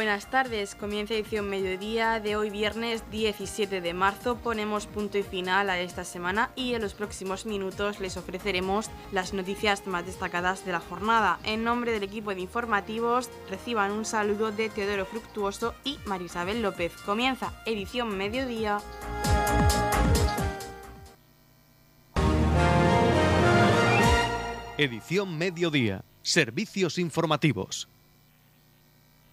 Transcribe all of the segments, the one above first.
Buenas tardes, comienza edición mediodía de hoy viernes 17 de marzo. Ponemos punto y final a esta semana y en los próximos minutos les ofreceremos las noticias más destacadas de la jornada. En nombre del equipo de informativos reciban un saludo de Teodoro Fructuoso y Marisabel López. Comienza edición mediodía. Edición mediodía. Servicios informativos.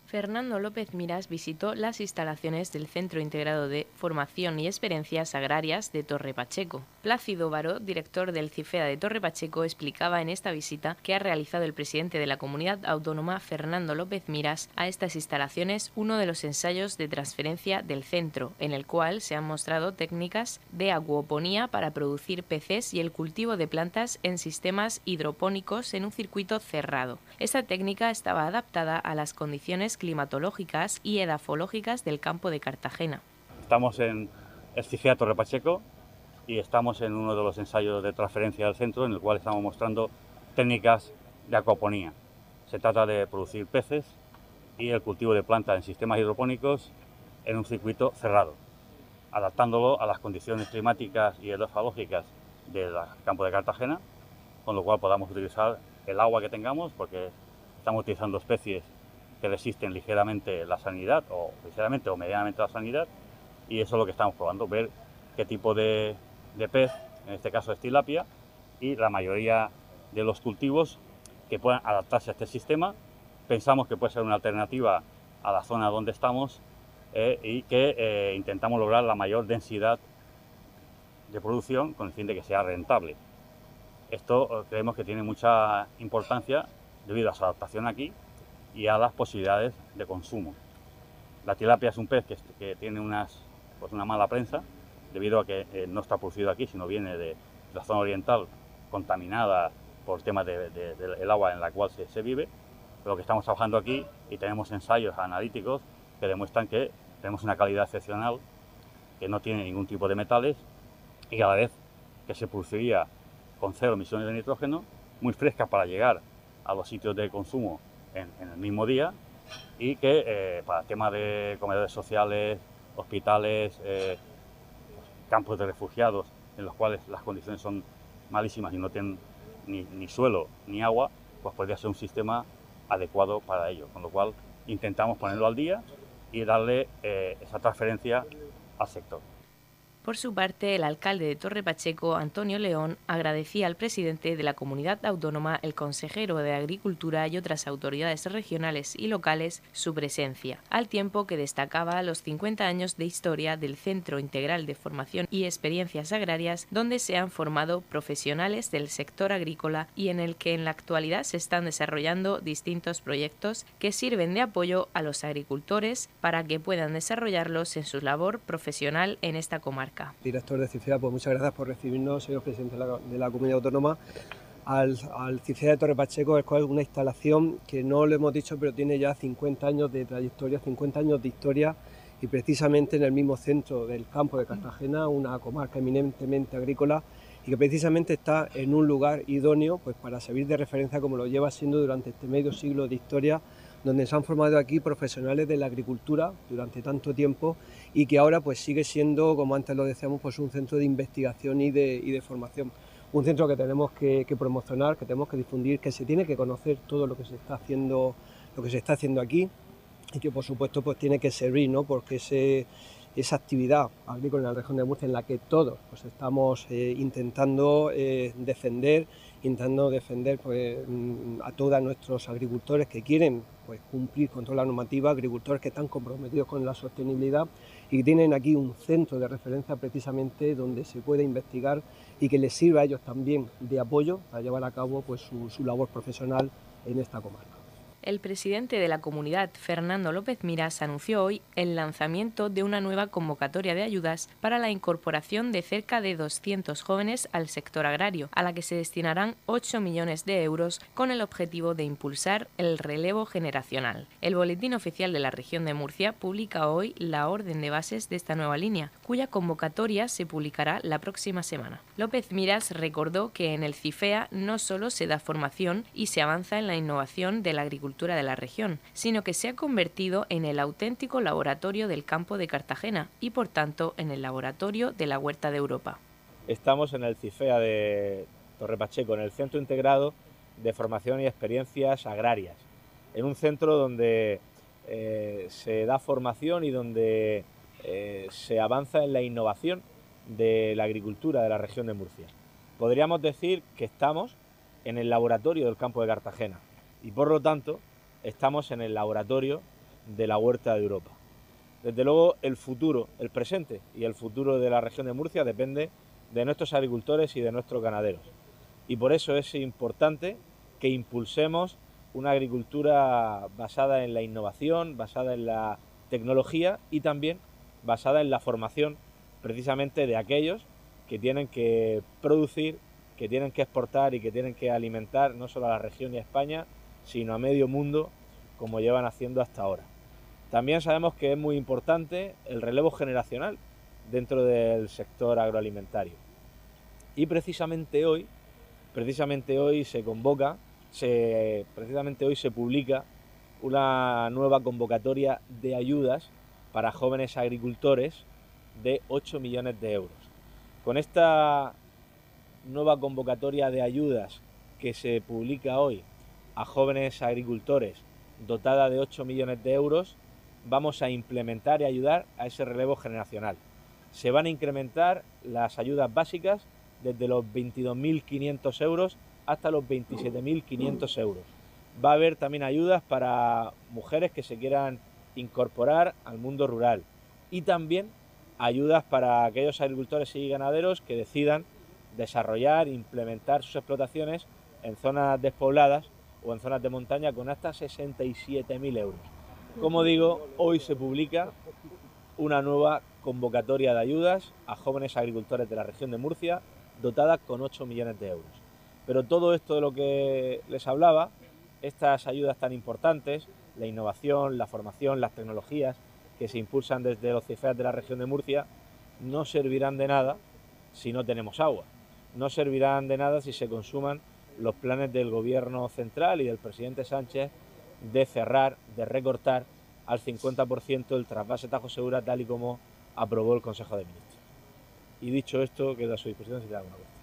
Fernando López Miras visitó las instalaciones del Centro Integrado de Formación y Experiencias Agrarias de Torre Pacheco. Plácido Baró, director del CIFEA de Torre Pacheco, explicaba en esta visita que ha realizado el presidente de la comunidad autónoma, Fernando López Miras, a estas instalaciones uno de los ensayos de transferencia del centro, en el cual se han mostrado técnicas de aguoponía para producir peces y el cultivo de plantas en sistemas hidropónicos en un circuito cerrado. Esta técnica estaba adaptada a las condiciones climatológicas y edafológicas del campo de Cartagena. Estamos en el CIFEA Torre Pacheco y estamos en uno de los ensayos de transferencia del centro en el cual estamos mostrando técnicas de acuaponía. Se trata de producir peces y el cultivo de plantas en sistemas hidropónicos en un circuito cerrado, adaptándolo a las condiciones climáticas y edafológicas del campo de Cartagena, con lo cual podamos utilizar el agua que tengamos, porque estamos utilizando especies que resisten ligeramente la sanidad o ligeramente o medianamente la sanidad y eso es lo que estamos probando, ver qué tipo de, pez, en este caso es tilapia, y la mayoría de los cultivos que puedan adaptarse a este sistema. Pensamos que puede ser una alternativa a la zona donde estamos eh, y que eh, intentamos lograr la mayor densidad de producción con el fin de que sea rentable. Esto eh, creemos que tiene mucha importancia debido a su adaptación aquí y a las posibilidades de consumo. La tilapia es un pez que, tiene unas, pues una mala prensa debido a que eh, no está producido aquí, sino viene de, la zona oriental contaminada por el tema del agua en la cual se, vive. Pero que estamos trabajando aquí y tenemos ensayos analíticos que demuestran que tenemos una calidad excepcional, que no tiene ningún tipo de metales y a la vez que se produciría con cero emisiones de nitrógeno, muy fresca para llegar a los sitios de consumo en, el mismo día y que eh, para temas de comedores sociales, hospitales, eh, campos de refugiados en los cuales las condiciones son malísimas y no tienen ni, suelo ni agua, pues podría ser un sistema adecuado para ello. Con lo cual intentamos ponerlo al día y darle eh, esa transferencia al sector. Por su parte, el alcalde de Torre Pacheco, Antonio León, agradecía al presidente de la comunidad autónoma, el consejero de Agricultura y otras autoridades regionales y locales su presencia, al tiempo que destacaba los 50 años de historia del Centro Integral de Formación y Experiencias Agrarias, donde se han formado profesionales del sector agrícola y en el que en la actualidad se están desarrollando distintos proyectos que sirven de apoyo a los agricultores para que puedan desarrollarlos en su labor profesional en esta comarca. Director de CIFEA, pues muchas gracias por recibirnos, señor presidente de la, Comunidad Autónoma, al, al CIFEA de Torre Pacheco, es una instalación que no lo hemos dicho, pero tiene ya 50 años de trayectoria, 50 años de historia y precisamente en el mismo centro del campo de Cartagena, una comarca eminentemente agrícola y que precisamente está en un lugar idóneo pues, para servir de referencia como lo lleva siendo durante este medio siglo de historia donde se han formado aquí profesionales de la agricultura durante tanto tiempo y que ahora pues sigue siendo, como antes lo decíamos, pues un centro de investigación y de, formación. Un centro que tenemos que, promocionar, que tenemos que difundir, que se tiene que conocer todo lo que se está haciendo, lo que se está haciendo aquí y que por supuesto pues tiene que servir, ¿no? Porque ese, esa actividad agrícola en la región de Murcia en la que todos pues, estamos eh, intentando eh, defender, intentando defender pues, mm, a todos nuestros agricultores que quieren pues, cumplir con toda la normativa, agricultores que están comprometidos con la sostenibilidad y que tienen aquí un centro de referencia precisamente donde se puede investigar y que les sirva a ellos también de apoyo para llevar a cabo pues, su labor profesional en esta comarca. El presidente de la comunidad, Fernando López Miras, anunció hoy el lanzamiento de una nueva convocatoria de ayudas para la incorporación de cerca de 200 jóvenes al sector agrario, a la que se destinarán 8 millones de euros con el objetivo de impulsar el relevo generacional. El Boletín Oficial de la Región de Murcia publica hoy la orden de bases de esta nueva línea, cuya convocatoria se publicará la próxima semana. López Miras recordó que en el CIFEA no solo se da formación y se avanza en la innovación de la agricultura, de la región, sino que se ha convertido en el auténtico laboratorio del campo de Cartagena y por tanto en el laboratorio de la huerta de Europa. Estamos en el CIFEA de Torre Pacheco, en el Centro Integrado de Formación y Experiencias Agrarias, en un centro donde eh, se da formación y donde eh, se avanza en la innovación de la agricultura de la región de Murcia. Podríamos decir que estamos en el laboratorio del campo de Cartagena y por lo tanto estamos en el laboratorio de la huerta de Europa. Desde luego el futuro, el presente y el futuro de la región de Murcia depende de nuestros agricultores y de nuestros ganaderos. Y por eso es importante que impulsemos una agricultura basada en la innovación, basada en la tecnología y también basada en la formación precisamente de aquellos que tienen que producir, que tienen que exportar y que tienen que alimentar no solo a la región y a España, sino a medio mundo como llevan haciendo hasta ahora. También sabemos que es muy importante el relevo generacional dentro del sector agroalimentario. Y precisamente hoy, precisamente hoy se convoca, se, precisamente hoy se publica una nueva convocatoria de ayudas para jóvenes agricultores de 8 millones de euros. Con esta nueva convocatoria de ayudas que se publica hoy a jóvenes agricultores dotada de 8 millones de euros, vamos a implementar y ayudar a ese relevo generacional. Se van a incrementar las ayudas básicas desde los 22.500 euros hasta los 27.500 euros. Va a haber también ayudas para mujeres que se quieran incorporar al mundo rural y también ayudas para aquellos agricultores y ganaderos que decidan desarrollar implementar sus explotaciones en zonas despobladas o en zonas de montaña con hasta 67.000 euros. Como digo, hoy se publica una nueva convocatoria de ayudas a jóvenes agricultores de la región de Murcia, dotada con 8 millones de euros. Pero todo esto de lo que les hablaba, estas ayudas tan importantes, la innovación, la formación, las tecnologías, que se impulsan desde los CIFEAS de la región de Murcia no servirán de nada si no tenemos agua. No servirán de nada si se consuman los planes del gobierno central y del presidente Sánchez de cerrar, de recortar al 50% el trasvase Tajo Segura tal y como aprobó el Consejo de Ministros. Y dicho esto, quedo a su disposición si tiene alguna cuestión.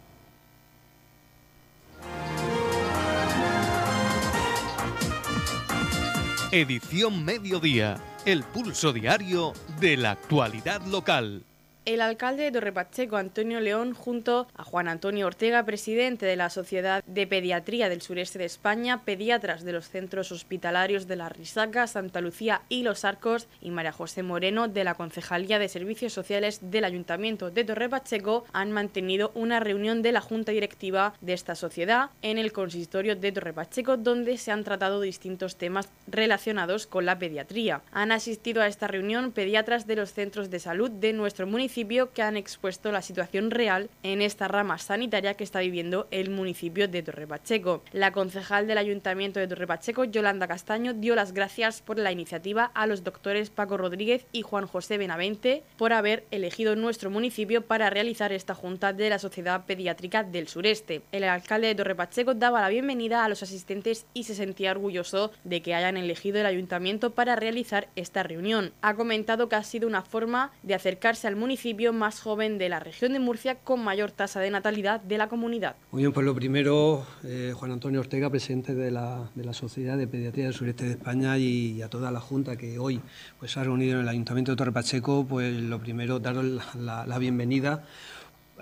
Edición Mediodía el pulso diario de la actualidad local. El alcalde de Torrepacheco, Antonio León, junto a Juan Antonio Ortega, presidente de la Sociedad de Pediatría del Sureste de España, pediatras de los centros hospitalarios de La Risaca, Santa Lucía y Los Arcos, y María José Moreno, de la Concejalía de Servicios Sociales del Ayuntamiento de Torrepacheco, han mantenido una reunión de la Junta Directiva de esta sociedad en el consistorio de Torrepacheco, donde se han tratado distintos temas relacionados con la pediatría. Han asistido a esta reunión pediatras de los centros de salud de nuestro municipio que han expuesto la situación real en esta rama sanitaria que está viviendo el municipio de Torrepacheco. La concejal del Ayuntamiento de Torrepacheco, Yolanda Castaño, dio las gracias por la iniciativa a los doctores Paco Rodríguez y Juan José Benavente por haber elegido nuestro municipio para realizar esta junta de la Sociedad Pediátrica del Sureste. El alcalde de Torrepacheco daba la bienvenida a los asistentes y se sentía orgulloso de que hayan elegido el ayuntamiento para realizar esta reunión. Ha comentado que ha sido una forma de acercarse al municipio más joven de la región de Murcia con mayor tasa de natalidad de la comunidad. Muy bien, pues lo primero, eh, Juan Antonio Ortega, presidente de la, de la, Sociedad de Pediatría del Sureste de España y, a toda la Junta que hoy pues, ha reunido en el Ayuntamiento de Torre Pacheco, pues lo primero, daros la, bienvenida.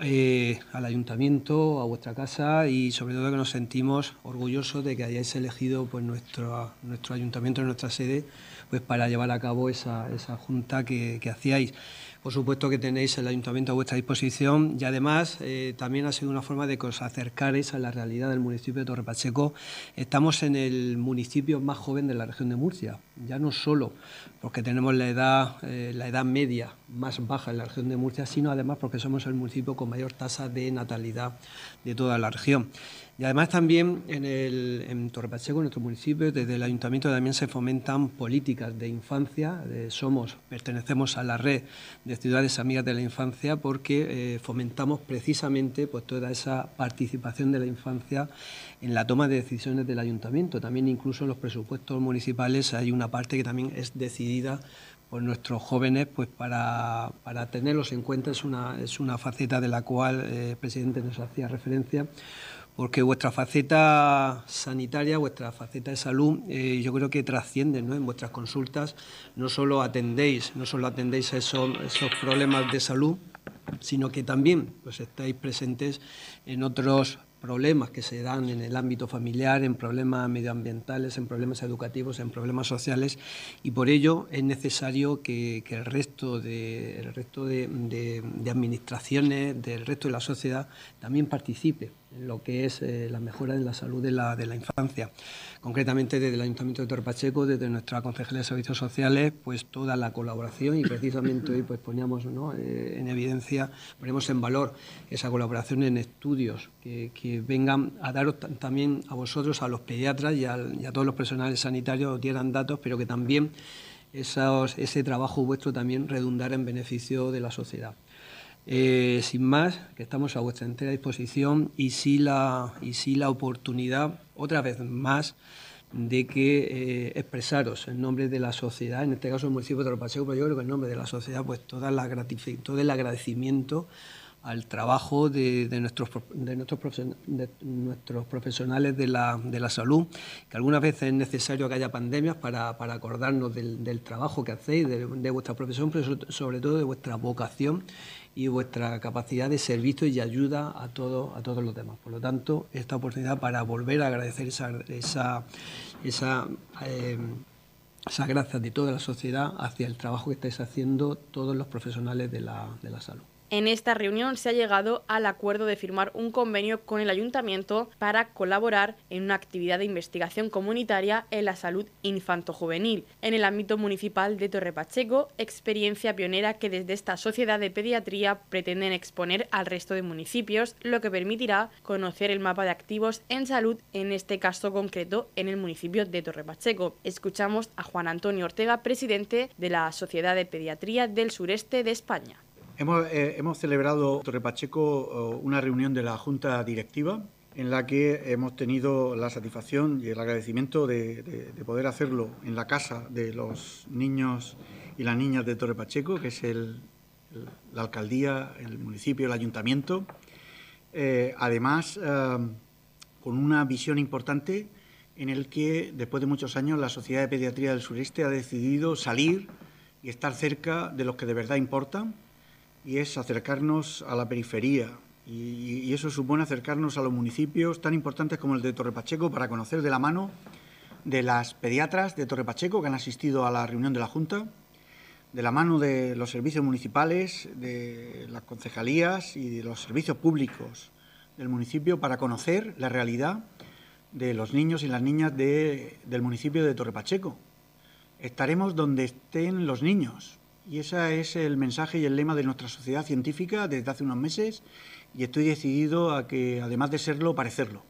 Eh, al ayuntamiento, a vuestra casa y sobre todo que nos sentimos orgullosos de que hayáis elegido pues nuestro, nuestro ayuntamiento, nuestra sede, pues para llevar a cabo esa, esa junta que hacíais. Por supuesto que tenéis el ayuntamiento a vuestra disposición y además eh, también ha sido una forma de que os acercaréis a la realidad del municipio de Torre Pacheco. Estamos en el municipio más joven de la región de Murcia, ya no solo porque tenemos la edad, eh, la edad media más baja en la región de Murcia, sino además porque somos el municipio con mayor tasa de natalidad de toda la región. Y además también en, el, en Torre Pacheco, en nuestro municipio, desde el ayuntamiento también se fomentan políticas de infancia. somos, pertenecemos a la red de ciudades amigas de la infancia porque eh, fomentamos precisamente pues, toda esa participación de la infancia en la toma de decisiones del ayuntamiento. También incluso en los presupuestos municipales hay una parte que también es decidida por nuestros jóvenes pues para, para tenerlos en cuenta. Es una, es una faceta de la cual eh, el presidente nos hacía referencia porque vuestra faceta sanitaria, vuestra faceta de salud, eh, yo creo que trasciende ¿no? en vuestras consultas. No solo atendéis, no solo atendéis esos, esos problemas de salud, sino que también pues, estáis presentes en otros problemas que se dan en el ámbito familiar, en problemas medioambientales, en problemas educativos, en problemas sociales, y por ello es necesario que, el resto, de, el resto de administraciones, del resto de la sociedad, también participe lo que es eh, la mejora en la salud de la, de la, infancia. Concretamente desde el Ayuntamiento de Torpacheco, desde nuestra Concejalía de Servicios Sociales, pues toda la colaboración y precisamente hoy pues poníamos eh, en evidencia, ponemos en valor esa colaboración en estudios que, vengan a daros también a vosotros, a los pediatras y, a todos los personales sanitarios, dieran datos, pero que también ese trabajo vuestro también redundara en beneficio de la sociedad. Eh, sin más, que estamos a vuestra entera disposición y sí la, y sí la oportunidad, otra vez más, de que eh, expresaros en nombre de la sociedad, en este caso el municipio de Torpacheco, pero yo creo que en nombre de la sociedad, pues toda la todo el agradecimiento al trabajo de, nuestros, de, nuestros, profesionales de la, de la, salud, que algunas veces es necesario que haya pandemias para, para acordarnos del, trabajo que hacéis, de vuestra profesión, pero sobre todo de vuestra vocación y vuestra capacidad de servicio y ayuda a, todo, a todos los demás. Por lo tanto, esta oportunidad para volver a agradecer esa, esa, eh, gracia de toda la sociedad hacia el trabajo que estáis haciendo todos los profesionales de la, de la salud. En esta reunión se ha llegado al acuerdo de firmar un convenio con el ayuntamiento para colaborar en una actividad de investigación comunitaria en la salud infanto-juvenil en el ámbito municipal de Torre Pacheco, experiencia pionera que desde esta sociedad de pediatría pretenden exponer al resto de municipios, lo que permitirá conocer el mapa de activos en salud, en este caso concreto en el municipio de Torre Pacheco. Escuchamos a Juan Antonio Ortega, presidente de la Sociedad de Pediatría del Sureste de España. Hemos, eh, hemos celebrado Torre Pacheco una reunión de la Junta Directiva en la que hemos tenido la satisfacción y el agradecimiento de, poder hacerlo en la casa de los niños y las niñas de Torre Pacheco, que es la alcaldía, el municipio, el ayuntamiento. Eh, además, eh, con una visión importante en el que, después de muchos años, la Sociedad de Pediatría del Sureste ha decidido salir y estar cerca de los que de verdad importan y es acercarnos a la periferia. Y, eso supone acercarnos a los municipios tan importantes como el de Torre Pacheco para conocer de la mano de las pediatras de Torre Pacheco que han asistido a la reunión de la Junta, de la mano de los servicios municipales, de las concejalías y de los servicios públicos del municipio para conocer la realidad de los niños y las niñas del municipio de Torre Pacheco. Estaremos donde estén los niños, y ese es el mensaje y el lema de nuestra sociedad científica desde hace unos meses y estoy decidido a que, además de serlo, parecerlo.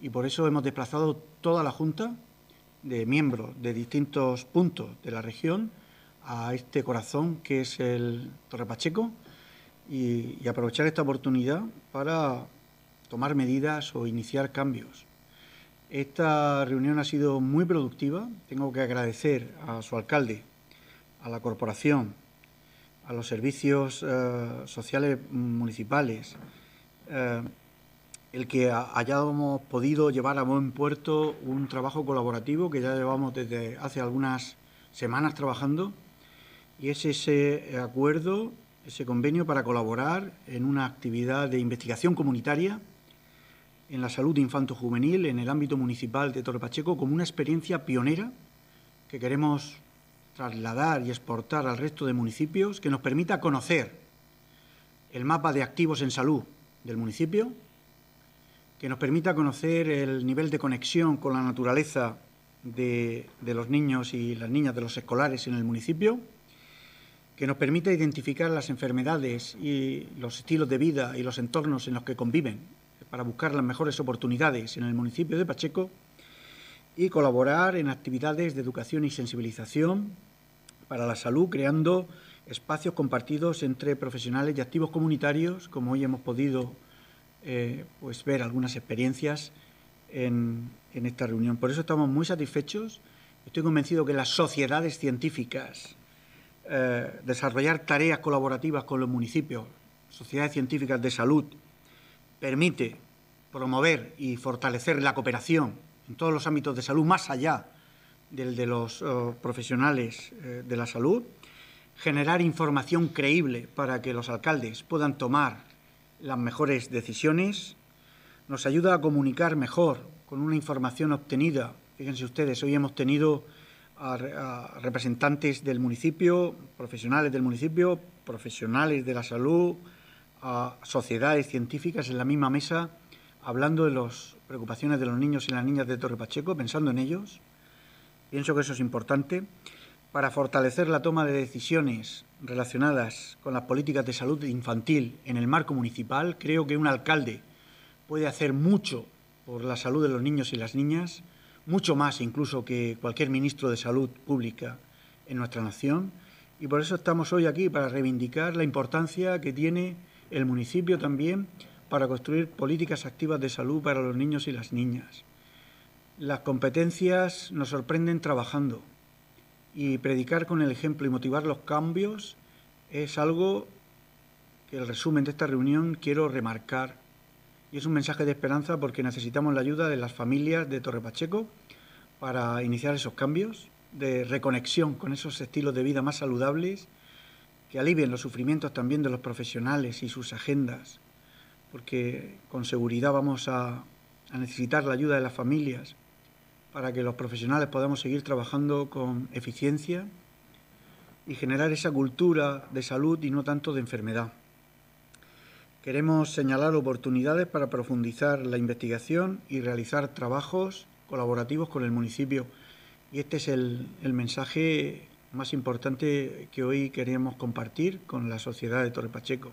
Y por eso hemos desplazado toda la Junta de miembros de distintos puntos de la región a este corazón que es el Torre Pacheco y, y aprovechar esta oportunidad para tomar medidas o iniciar cambios. Esta reunión ha sido muy productiva. Tengo que agradecer a su alcalde, a la corporación, a los servicios eh, sociales municipales, eh, el que hayamos podido llevar a buen puerto un trabajo colaborativo que ya llevamos desde hace algunas semanas trabajando y es ese acuerdo, ese convenio para colaborar en una actividad de investigación comunitaria en la salud infanto-juvenil en el ámbito municipal de Torre Pacheco como una experiencia pionera que queremos trasladar y exportar al resto de municipios que nos permita conocer el mapa de activos en salud del municipio, que nos permita conocer el nivel de conexión con la naturaleza de, los niños y las niñas de los escolares en el municipio, que nos permita identificar las enfermedades y los estilos de vida y los entornos en los que conviven para buscar las mejores oportunidades en el municipio de Pacheco y colaborar en actividades de educación y sensibilización para la salud, creando espacios compartidos entre profesionales y activos comunitarios, como hoy hemos podido eh, pues ver algunas experiencias en, esta reunión. Por eso estamos muy satisfechos. Estoy convencido que las sociedades científicas, eh, desarrollar tareas colaborativas con los municipios, sociedades científicas de salud, permite promover y fortalecer la cooperación en todos los ámbitos de salud, más allá del de los eh, profesionales eh, de la salud, generar información creíble para que los alcaldes puedan tomar las mejores decisiones, nos ayuda a comunicar mejor con una información obtenida. Fíjense ustedes, hoy hemos tenido a, representantes del municipio, profesionales del municipio, profesionales de la salud, a sociedades científicas en la misma mesa, hablando de las preocupaciones de los niños y las niñas de Torre Pacheco, pensando en ellos. Pienso que eso es importante para fortalecer la toma de decisiones relacionadas con las políticas de salud infantil en el marco municipal. Creo que un alcalde puede hacer mucho por la salud de los niños y las niñas, mucho más incluso que cualquier ministro de salud pública en nuestra nación. Y por eso estamos hoy aquí, para reivindicar la importancia que tiene el municipio también para construir políticas activas de salud para los niños y las niñas. Las competencias nos sorprenden trabajando y predicar con el ejemplo y motivar los cambios es algo que el resumen de esta reunión quiero remarcar y es un mensaje de esperanza porque necesitamos la ayuda de las familias de Torre Pacheco para iniciar esos cambios de reconexión con esos estilos de vida más saludables que alivien los sufrimientos también de los profesionales y sus agendas, porque con seguridad vamos a, necesitar la ayuda de las familias para que los profesionales podamos seguir trabajando con eficiencia y generar esa cultura de salud y no tanto de enfermedad. Queremos señalar oportunidades para profundizar la investigación y realizar trabajos colaborativos con el municipio. Y este es el, el mensaje más importante que hoy queríamos compartir con la sociedad de Torre Pacheco.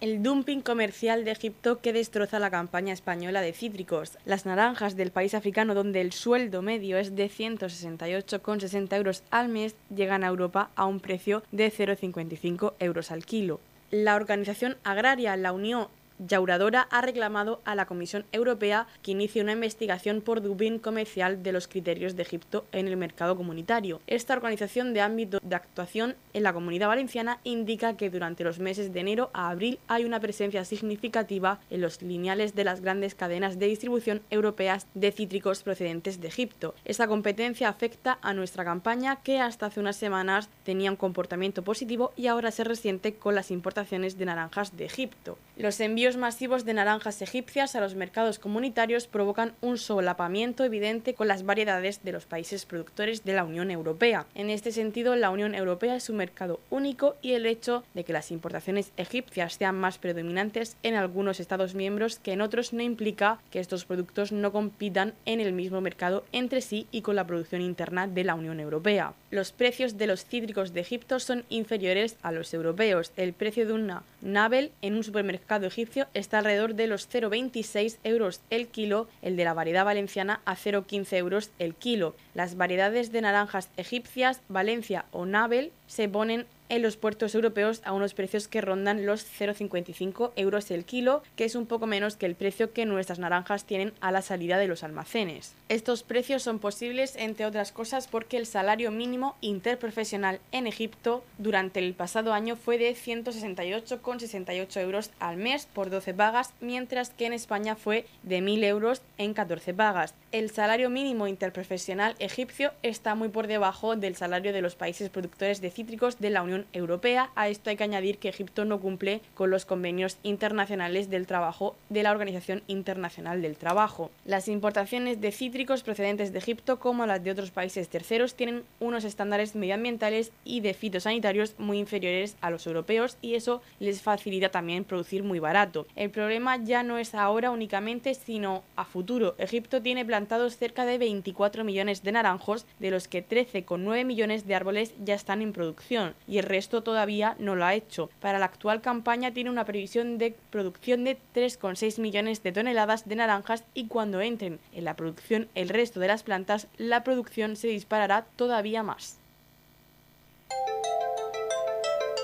El dumping comercial de Egipto que destroza la campaña española de cítricos. Las naranjas del país africano, donde el sueldo medio es de 168,60 euros al mes, llegan a Europa a un precio de 0,55 euros al kilo. La organización agraria La Unión Yauradora ha reclamado a la Comisión Europea que inicie una investigación por dumping comercial de los criterios de Egipto en el mercado comunitario. Esta organización de ámbito de actuación en la comunidad valenciana indica que durante los meses de enero a abril hay una presencia significativa en los lineales de las grandes cadenas de distribución europeas de cítricos procedentes de Egipto. Esta competencia afecta a nuestra campaña que hasta hace unas semanas tenía un comportamiento positivo y ahora se resiente con las importaciones de naranjas de Egipto. Los envíos masivos de naranjas egipcias a los mercados comunitarios provocan un solapamiento evidente con las variedades de los países productores de la Unión Europea. En este sentido, la Unión Europea es un mercado único y el hecho de que las importaciones egipcias sean más predominantes en algunos Estados miembros que en otros no implica que estos productos no compitan en el mismo mercado entre sí y con la producción interna de la Unión Europea. Los precios de los cítricos de Egipto son inferiores a los europeos. El precio de una Nabel en un supermercado egipcio está alrededor de los 0,26 euros el kilo, el de la variedad valenciana a 0,15 euros el kilo. Las variedades de naranjas egipcias, Valencia o Nabel se ponen en los puertos europeos a unos precios que rondan los 0,55 euros el kilo, que es un poco menos que el precio que nuestras naranjas tienen a la salida de los almacenes. Estos precios son posibles, entre otras cosas, porque el salario mínimo interprofesional en Egipto durante el pasado año fue de 168,68 euros al mes por 12 pagas, mientras que en España fue de 1.000 euros en 14 pagas. El salario mínimo interprofesional egipcio está muy por debajo del salario de los países productores de cítricos de la Unión Europea. A esto hay que añadir que Egipto no cumple con los convenios internacionales del trabajo de la Organización Internacional del Trabajo. Las importaciones de cítricos procedentes de Egipto, como las de otros países terceros, tienen unos estándares medioambientales y de fitosanitarios muy inferiores a los europeos y eso les facilita también producir muy barato. El problema ya no es ahora únicamente, sino a futuro. Egipto tiene plantados cerca de 24 millones de naranjos, de los que 13,9 millones de árboles ya están en producción y el resto todavía no lo ha hecho. Para la actual campaña tiene una previsión de producción de 3,6 millones de toneladas de naranjas y cuando entren en la producción el resto de las plantas, la producción se disparará todavía más.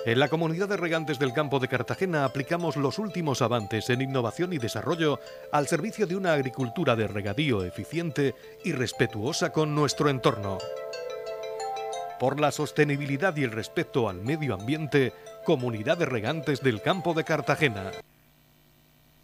En la comunidad de regantes del campo de Cartagena aplicamos los últimos avances en innovación y desarrollo al servicio de una agricultura de regadío eficiente y respetuosa con nuestro entorno. Por la sostenibilidad y el respeto al medio ambiente, Comunidad de Regantes del Campo de Cartagena.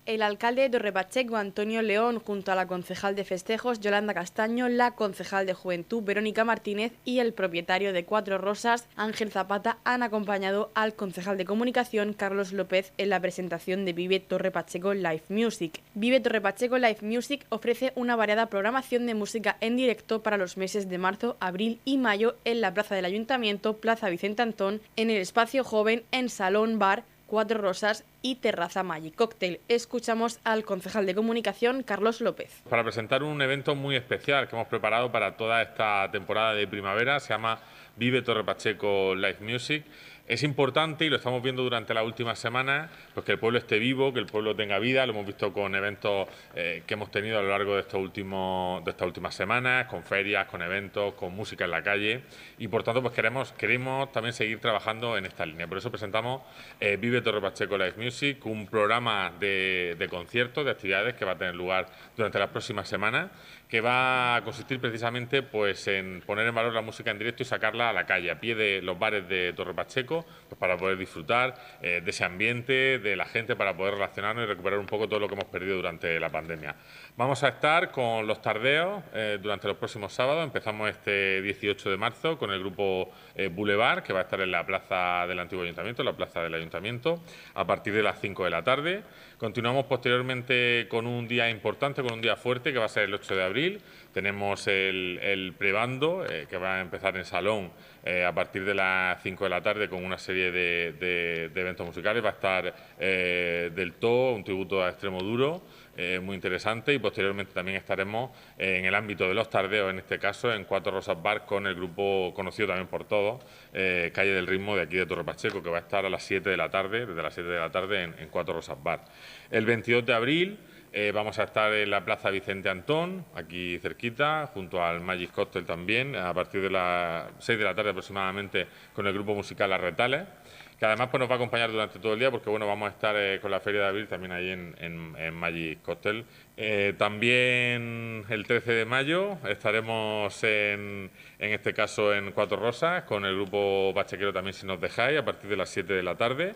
El alcalde de Torrepacheco, Antonio León, junto a la concejal de festejos, Yolanda Castaño, la concejal de juventud, Verónica Martínez, y el propietario de Cuatro Rosas, Ángel Zapata, han acompañado al concejal de comunicación, Carlos López, en la presentación de Vive Torre Pacheco Live Music. Vive Torre Pacheco Live Music ofrece una variada programación de música en directo para los meses de marzo, abril y mayo en la Plaza del Ayuntamiento, Plaza Vicente Antón, en el Espacio Joven, en Salón Bar, Cuatro Rosas y Terraza Magic Cocktail. Escuchamos al concejal de comunicación, Carlos López. Para presentar un evento muy especial que hemos preparado para toda esta temporada de primavera, se llama Vive Torre Pacheco Live Music es importante y lo estamos viendo durante las últimas semanas, pues que el pueblo esté vivo, que el pueblo tenga vida. Lo hemos visto con eventos eh, que hemos tenido a lo largo de estos últimos de estas últimas semanas, con ferias, con eventos, con música en la calle y por tanto pues queremos también seguir trabajando en esta línea. Por eso presentamos eh, Vive Torre Pacheco Live Music, un programa de conciertos, de actividades que va a tener lugar durante las próximas semanas que va a consistir precisamente pues en poner en valor la música en directo y sacarla a la calle, a pie de los bares de Torre Pacheco, pues para poder disfrutar eh, de ese ambiente, de la gente, para poder relacionarnos y recuperar un poco todo lo que hemos perdido durante la pandemia. Vamos a estar con los tardeos eh, durante los próximos sábados. Empezamos este 18 de marzo con el grupo eh, Boulevard, que va a estar en la plaza del antiguo ayuntamiento, la plaza del ayuntamiento, a partir de las 5 de la tarde. Continuamos posteriormente con un día importante, con un día fuerte, que va a ser el 8 de abril. Tenemos el, prebando, eh, que va a empezar en Salón a partir de las 5 de la tarde con una serie de, eventos musicales. Va a estar Del todo, un tributo a Extremo Duro. Muy interesante y posteriormente también estaremos en el ámbito de los tardeos, en este caso en Cuatro Rosas Bar con el grupo conocido también por todos, Calle del Ritmo de aquí de Torre Pacheco, que va a estar a las 7 de la tarde, desde las 7 de la tarde en, Cuatro Rosas Bar. El 22 de abril eh, vamos a estar en la Plaza Vicente Antón, aquí cerquita, junto al Magic Cocktail también, a partir de las 6 de la tarde aproximadamente con el grupo musical Arretales, que además pues, nos va a acompañar durante todo el día porque bueno, vamos a estar eh, con la Feria de Abril también ahí en, Magic Cocktail. Eh, también el 13 de mayo estaremos en, en este caso en Cuatro Rosas con el grupo Bachequero también si nos dejáis a partir de las 7 de la tarde.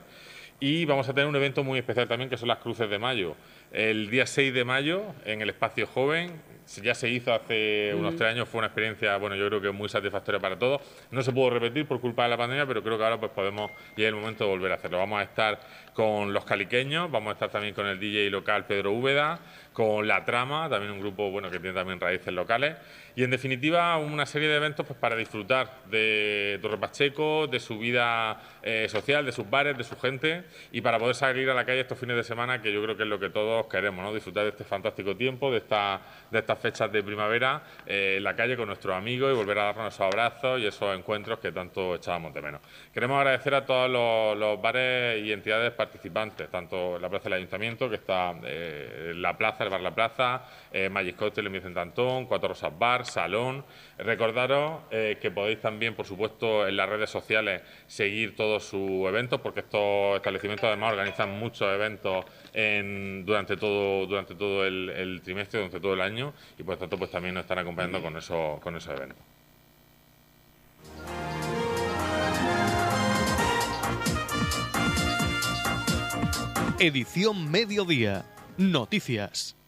Y vamos a tener un evento muy especial también que son las cruces de mayo. El día 6 de mayo en el Espacio Joven, ya se hizo hace unos tres años, fue una experiencia, bueno, yo creo que muy satisfactoria para todos. No se pudo repetir por culpa de la pandemia, pero creo que ahora pues podemos, ya el momento de volver a hacerlo. Vamos a estar con los caliqueños, vamos a estar también con el DJ local Pedro Úbeda, con La Trama, también un grupo bueno que tiene también raíces locales. Y en definitiva, una serie de eventos pues, para disfrutar de Torre Pacheco, de su vida eh, social, de sus bares, de su gente y para poder salir a la calle estos fines de semana, que yo creo que es lo que todos queremos, ¿no? disfrutar de este fantástico tiempo, de, esta, de estas fechas de primavera eh, en la calle con nuestros amigos y volver a darnos esos abrazos y esos encuentros que tanto echábamos de menos. Queremos agradecer a todos los, bares y entidades participantes, tanto la Plaza del Ayuntamiento, que está eh, la plaza, el Bar La Plaza, eh, Magic Cocktail en Vicente Cuatro Rosas Bar, Salón. Recordaros eh, que podéis también, por supuesto, en las redes sociales seguir todos sus eventos, porque estos establecimientos además organizan muchos eventos durante todo, durante todo el, trimestre, durante todo el año, y por tanto pues también nos están acompañando con, eso, con esos eventos. Edición Mediodía. Noticias.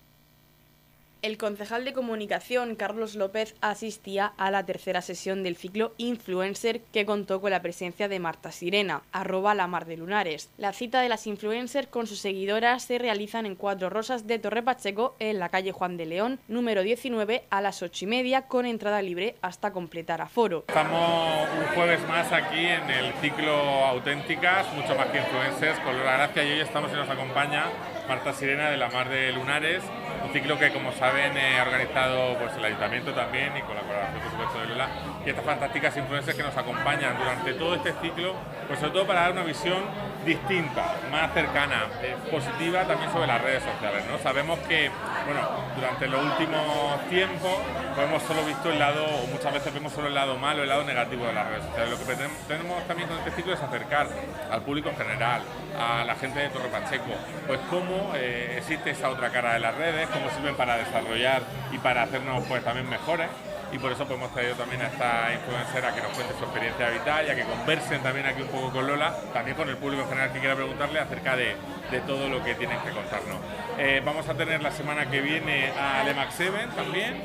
El concejal de comunicación Carlos López asistía a la tercera sesión del ciclo Influencer que contó con la presencia de Marta Sirena, arroba la mar de lunares. La cita de las influencers con sus seguidoras se realizan en Cuatro Rosas de Torre Pacheco en la calle Juan de León, número 19 a las 8 y media con entrada libre hasta completar aforo. Estamos un jueves más aquí en el ciclo Auténticas, mucho más que influencers, con la gracia y hoy estamos y nos acompaña Marta Sirena de la Mar de Lunares, un ciclo que como saben ha organizado pues, el ayuntamiento también y con la colaboración por supuesto de Lola y estas fantásticas influencias que nos acompañan durante todo este ciclo, pues sobre todo para dar una visión distinta, más cercana, eh, positiva también sobre las redes sociales. ¿no? Sabemos que bueno, durante los últimos tiempos hemos solo visto el lado, o muchas veces vemos solo el lado malo, el lado negativo de las redes sociales. Lo que tenemos también con este ciclo es acercar al público en general, a la gente de Torre Pacheco, pues cómo eh, existe esa otra cara de las redes, cómo sirven para desarrollar y para hacernos pues también mejores y por eso pues, hemos traído también a esta influencer a que nos cuente su experiencia vital y a que conversen también aquí un poco con Lola, también con el público en general que quiera preguntarle acerca de, de todo lo que tienen que contarnos. Eh, vamos a tener la semana que viene a Lemax 7 también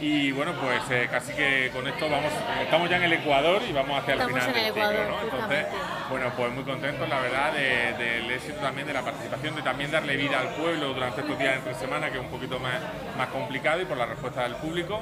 y bueno pues eh, casi que con esto vamos estamos ya en el Ecuador y vamos hacia el final del ciclo, ¿no? Entonces, bueno pues muy contentos la verdad del éxito también de la participación, de también darle vida al pueblo durante estos días entre semana que es un poquito más, más complicado y por la respuesta del público.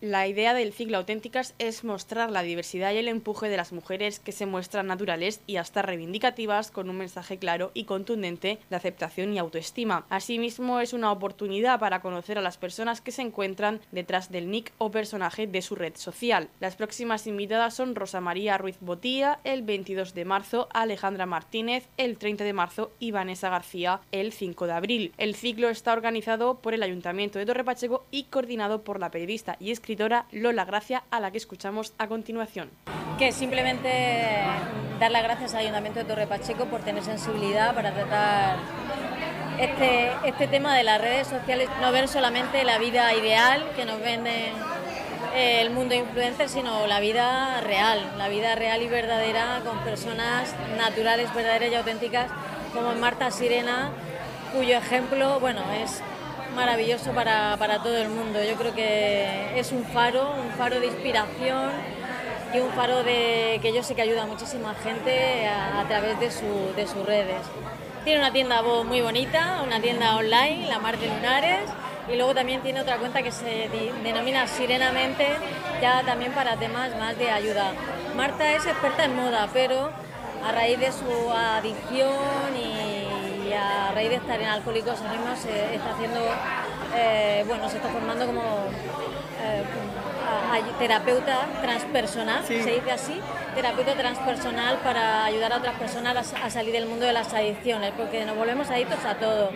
La idea del ciclo Auténticas es mostrar la diversidad y el empuje de las mujeres que se muestran naturales y hasta reivindicativas con un mensaje claro y contundente de aceptación y autoestima. Asimismo, es una oportunidad para conocer a las personas que se encuentran detrás del nick o personaje de su red social. Las próximas invitadas son Rosa María Ruiz Botía el 22 de marzo, Alejandra Martínez el 30 de marzo y Vanessa García el 5 de abril. El ciclo está organizado por el Ayuntamiento de Torre Pacheco y coordinado por la periodista y escritora escritora Lola Gracia, a la que escuchamos a continuación. Que simplemente dar las gracias al Ayuntamiento de Torre Pacheco por tener sensibilidad para tratar este, este tema de las redes sociales, no ver solamente la vida ideal que nos vende eh, el mundo influencer, sino la vida real, la vida real y verdadera con personas naturales, verdaderas y auténticas, como Marta Sirena, cuyo ejemplo, bueno, es maravilloso para, todo el mundo. Yo creo que es un faro, un faro de inspiración y un faro de, que yo sé que ayuda a muchísima gente a, través de, sus redes. Tiene una tienda muy bonita, una tienda online, la Mar de Lunares, y luego también tiene otra cuenta que se denomina Sirenamente, ya también para temas más de ayuda. Marta es experta en moda, pero a raíz de su adicción y y a raíz de estar en Alcohólicos Anónimos se está haciendo, eh, bueno, se está formando como eh, terapeuta transpersonal, se dice así, terapeuta transpersonal para ayudar a otras personas a, salir del mundo de las adicciones, porque nos volvemos adictos a todo,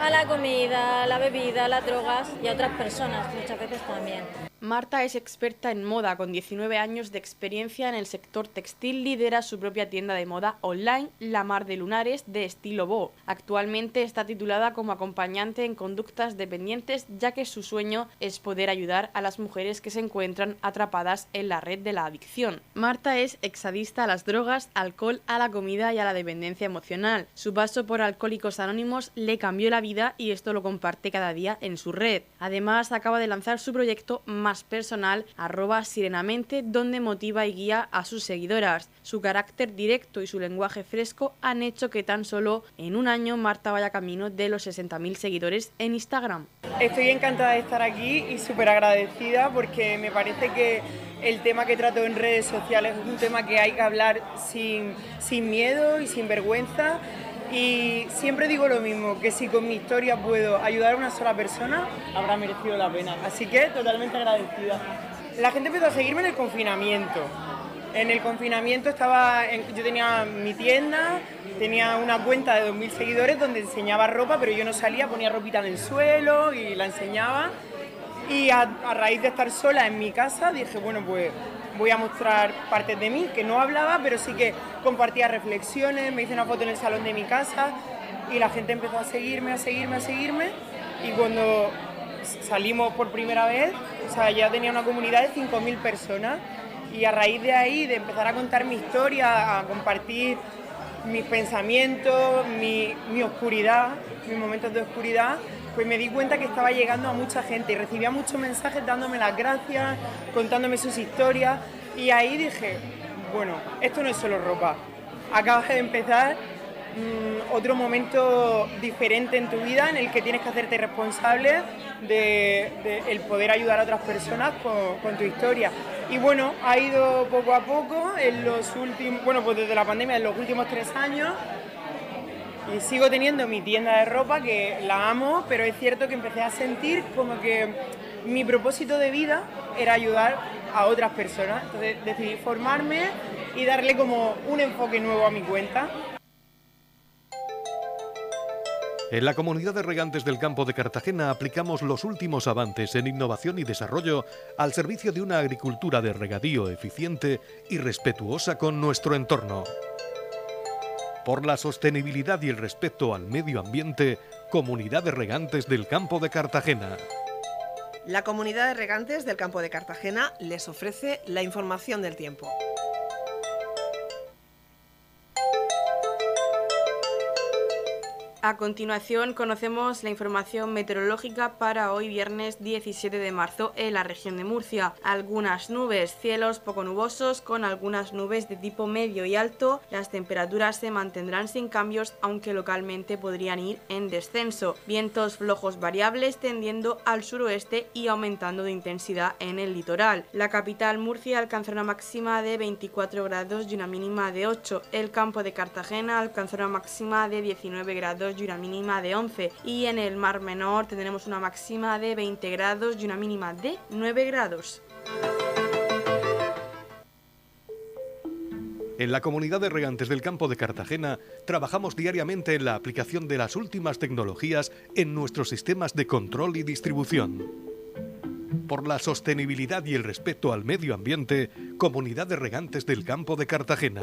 a la comida, a la bebida, a las drogas y a otras personas muchas veces también. Marta es experta en moda, con 19 años de experiencia en el sector textil, lidera su propia tienda de moda online, La Mar de Lunares, de estilo Bo. Actualmente está titulada como acompañante en conductas dependientes, ya que su sueño es poder ayudar a las mujeres que se encuentran atrapadas en la red de la adicción. Marta es exadista a las drogas, alcohol, a la comida y a la dependencia emocional. Su paso por Alcohólicos Anónimos le cambió la vida y esto lo comparte cada día en su red. Además, acaba de lanzar su proyecto más personal, arroba sirenamente, donde motiva y guía a sus seguidoras. Su carácter directo y su lenguaje fresco han hecho que tan solo en un año Marta vaya camino de los 60.000 seguidores en Instagram. Estoy encantada de estar aquí y súper agradecida porque me parece que el tema que trato en redes sociales es un tema que hay que hablar sin, sin miedo y sin vergüenza y siempre digo lo mismo, que si con mi historia puedo ayudar a una sola persona, habrá merecido la pena. Así que totalmente agradecida. La gente empezó a seguirme en el confinamiento. En el confinamiento estaba, yo tenía mi tienda, tenía una cuenta de 2.000 seguidores donde enseñaba ropa, pero yo no salía, ponía ropita en el suelo y la enseñaba. Y a raíz de estar sola en mi casa dije, bueno, pues voy a mostrar partes de mí, que no hablaba, pero sí que compartía reflexiones, me hice una foto en el salón de mi casa y la gente empezó a seguirme, a seguirme, a seguirme. Y cuando salimos por primera vez, o sea, ya tenía una comunidad de 5.000 personas y a raíz de ahí, de empezar a contar mi historia, a compartir mis pensamientos, mi, mi oscuridad, mis momentos de oscuridad, pues me di cuenta que estaba llegando a mucha gente y recibía muchos mensajes dándome las gracias, contándome sus historias y ahí dije, bueno, esto no es solo ropa, acabas de empezar mm, otro momento diferente en tu vida en el que tienes que hacerte responsable de, el poder ayudar a otras personas con, tu historia. Y bueno, ha ido poco a poco en los últimos, bueno, pues desde la pandemia, en los últimos tres años. Y sigo teniendo mi tienda de ropa que la amo, pero es cierto que empecé a sentir como que mi propósito de vida era ayudar a otras personas. Entonces decidí formarme y darle como un enfoque nuevo a mi cuenta. En la comunidad de regantes del campo de Cartagena aplicamos los últimos avances en innovación y desarrollo al servicio de una agricultura de regadío eficiente y respetuosa con nuestro entorno. Por la sostenibilidad y el respeto al medio ambiente, Comunidad de Regantes del Campo de Cartagena. La Comunidad de Regantes del Campo de Cartagena les ofrece la información del tiempo. A continuación conocemos la información meteorológica para hoy viernes 17 de marzo en la región de Murcia. Algunas nubes, cielos poco nubosos con algunas nubes de tipo medio y alto. Las temperaturas se mantendrán sin cambios aunque localmente podrían ir en descenso. Vientos flojos variables tendiendo al suroeste y aumentando de intensidad en el litoral. La capital Murcia alcanzará una máxima de 24 grados y una mínima de 8. El campo de Cartagena alcanzará una máxima de 19 grados y una mínima de 11. Y en el Mar Menor tendremos una máxima de 20 grados y una mínima de 9 grados. En la comunidad de regantes del campo de Cartagena trabajamos diariamente en la aplicación de las últimas tecnologías en nuestros sistemas de control y distribución. Por la sostenibilidad y el respeto al medio ambiente, Comunidad de Regantes del Campo de Cartagena.